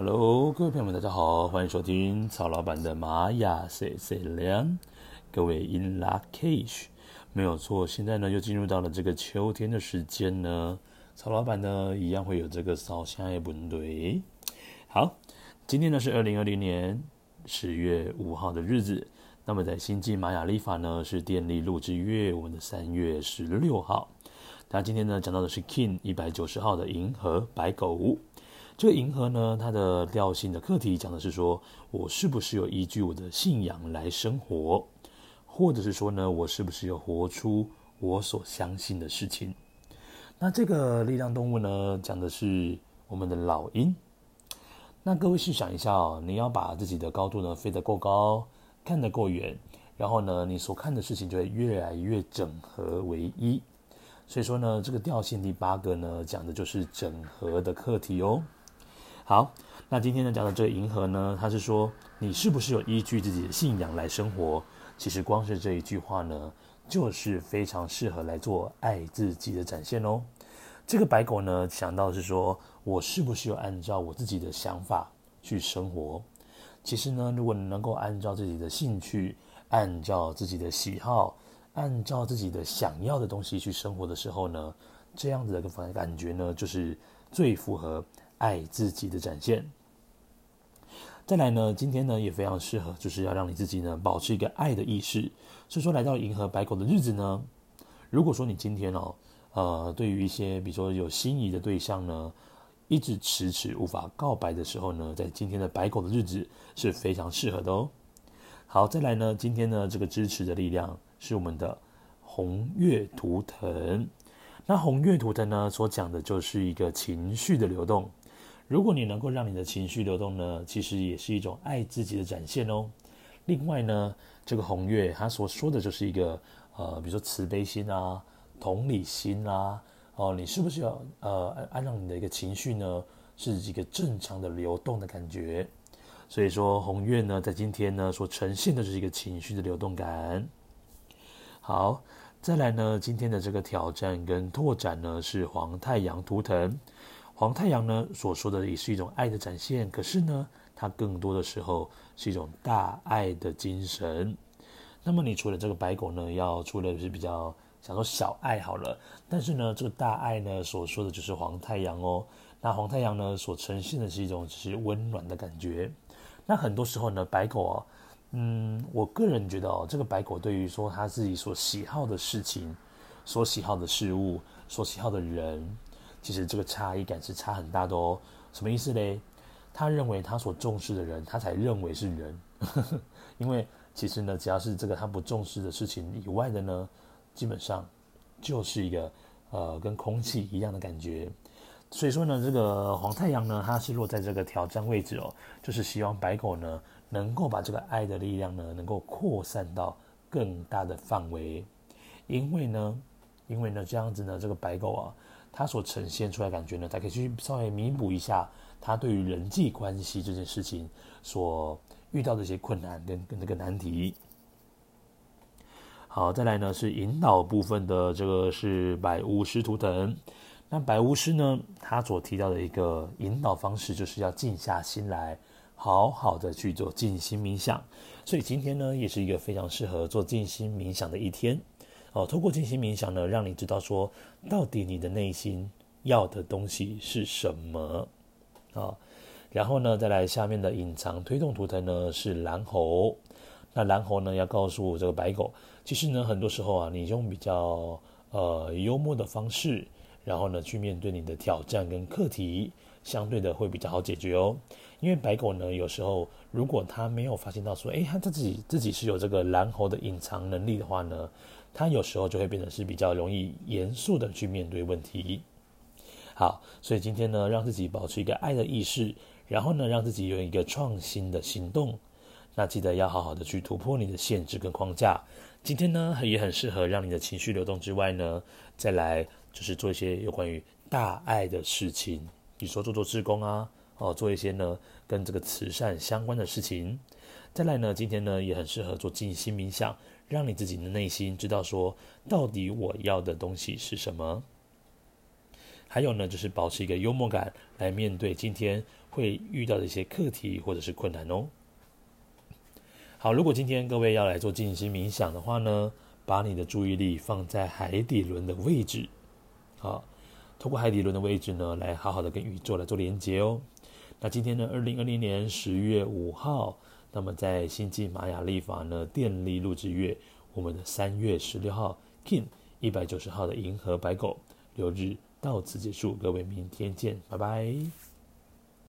Hello，各位朋友们，大家好，欢迎收听曹老板的玛雅 C C 两，各位 In Lak'ech，没有错，现在呢又进入到了这个秋天的时间呢，曹老板呢一样会有这个烧香的问题。好，今天呢是二零二零年十月五号的日子，那么在星际玛雅历法呢是电力录制月，我们的三月十六号。那今天呢讲到的是 King 一百九十号的银河白狗。这个银河呢，它的调性的课题讲的是说，我是不是有依据我的信仰来生活，或者是说呢，我是不是有活出我所相信的事情？那这个力量动物呢，讲的是我们的老鹰。那各位试想一下哦，你要把自己的高度呢飞得够高，看得够远，然后呢，你所看的事情就会越来越整合为一。所以说呢，这个调性第八个呢，讲的就是整合的课题哦。好，那今天呢讲的这个银河呢，它是说你是不是有依据自己的信仰来生活？其实光是这一句话呢，就是非常适合来做爱自己的展现哦。这个白狗呢想到是说，我是不是有按照我自己的想法去生活？其实呢，如果你能够按照自己的兴趣，按照自己的喜好，按照自己的想要的东西去生活的时候呢，这样子的一个感觉呢，就是最符合。爱自己的展现。再来呢，今天呢也非常适合，就是要让你自己呢保持一个爱的意识。所以说，来到银河白狗的日子呢，如果说你今天哦，呃，对于一些比如说有心仪的对象呢，一直迟迟无法告白的时候呢，在今天的白狗的日子是非常适合的哦。好，再来呢，今天呢这个支持的力量是我们的红月图腾。那红月图腾呢所讲的就是一个情绪的流动。如果你能够让你的情绪流动呢，其实也是一种爱自己的展现哦。另外呢，这个红月它所说的就是一个呃，比如说慈悲心啊、同理心啊，哦，你是不是要呃，按照你的一个情绪呢，是一个正常的流动的感觉？所以说红月呢，在今天呢所呈现的就是一个情绪的流动感。好，再来呢，今天的这个挑战跟拓展呢是黄太阳图腾。黄太阳呢所说的也是一种爱的展现，可是呢，它更多的时候是一种大爱的精神。那么你除了这个白狗呢，要除了是比较想说小爱好了，但是呢，这个大爱呢所说的就是黄太阳哦。那黄太阳呢所呈现的是一种就是温暖的感觉。那很多时候呢，白狗啊，嗯，我个人觉得哦，这个白狗对于说他自己所喜好的事情、所喜好的事物、所喜好的人。其实这个差异感是差很大的哦，什么意思嘞？他认为他所重视的人，他才认为是人，因为其实呢，只要是这个他不重视的事情以外的呢，基本上就是一个呃跟空气一样的感觉。所以说呢，这个黄太阳呢，它是落在这个挑战位置哦，就是希望白狗呢能够把这个爱的力量呢能够扩散到更大的范围，因为呢，因为呢这样子呢，这个白狗啊。它所呈现出来感觉呢，它可以去稍微弥补一下它对于人际关系这件事情所遇到的一些困难跟跟这个难题。好，再来呢是引导部分的这个是白巫师图腾。那白巫师呢，他所提到的一个引导方式，就是要静下心来，好好的去做静心冥想。所以今天呢，也是一个非常适合做静心冥想的一天。哦，透过静心冥想呢，让你知道说，到底你的内心要的东西是什么啊、哦？然后呢，再来下面的隐藏推动图腾呢是蓝猴。那蓝猴呢要告诉这个白狗，其实呢很多时候啊，你用比较呃幽默的方式，然后呢去面对你的挑战跟课题，相对的会比较好解决哦。因为白狗呢有时候如果它没有发现到说，诶，它自己自己是有这个蓝猴的隐藏能力的话呢。它有时候就会变得是比较容易严肃的去面对问题。好，所以今天呢，让自己保持一个爱的意识，然后呢，让自己有一个创新的行动。那记得要好好的去突破你的限制跟框架。今天呢，也很适合让你的情绪流动之外呢，再来就是做一些有关于大爱的事情，比如说做做志工啊，哦，做一些呢跟这个慈善相关的事情。再来呢，今天呢也很适合做静心冥想。让你自己的内心知道说，到底我要的东西是什么。还有呢，就是保持一个幽默感来面对今天会遇到的一些课题或者是困难哦。好，如果今天各位要来做静心冥想的话呢，把你的注意力放在海底轮的位置，好，通过海底轮的位置呢，来好好的跟宇宙来做连接哦。那今天呢，二零二零年十月五号，那么在星际玛雅历法呢，电力录制月，我们的三月十六号，King 一百九十号的银河白狗六日到此结束，各位明天见，拜拜。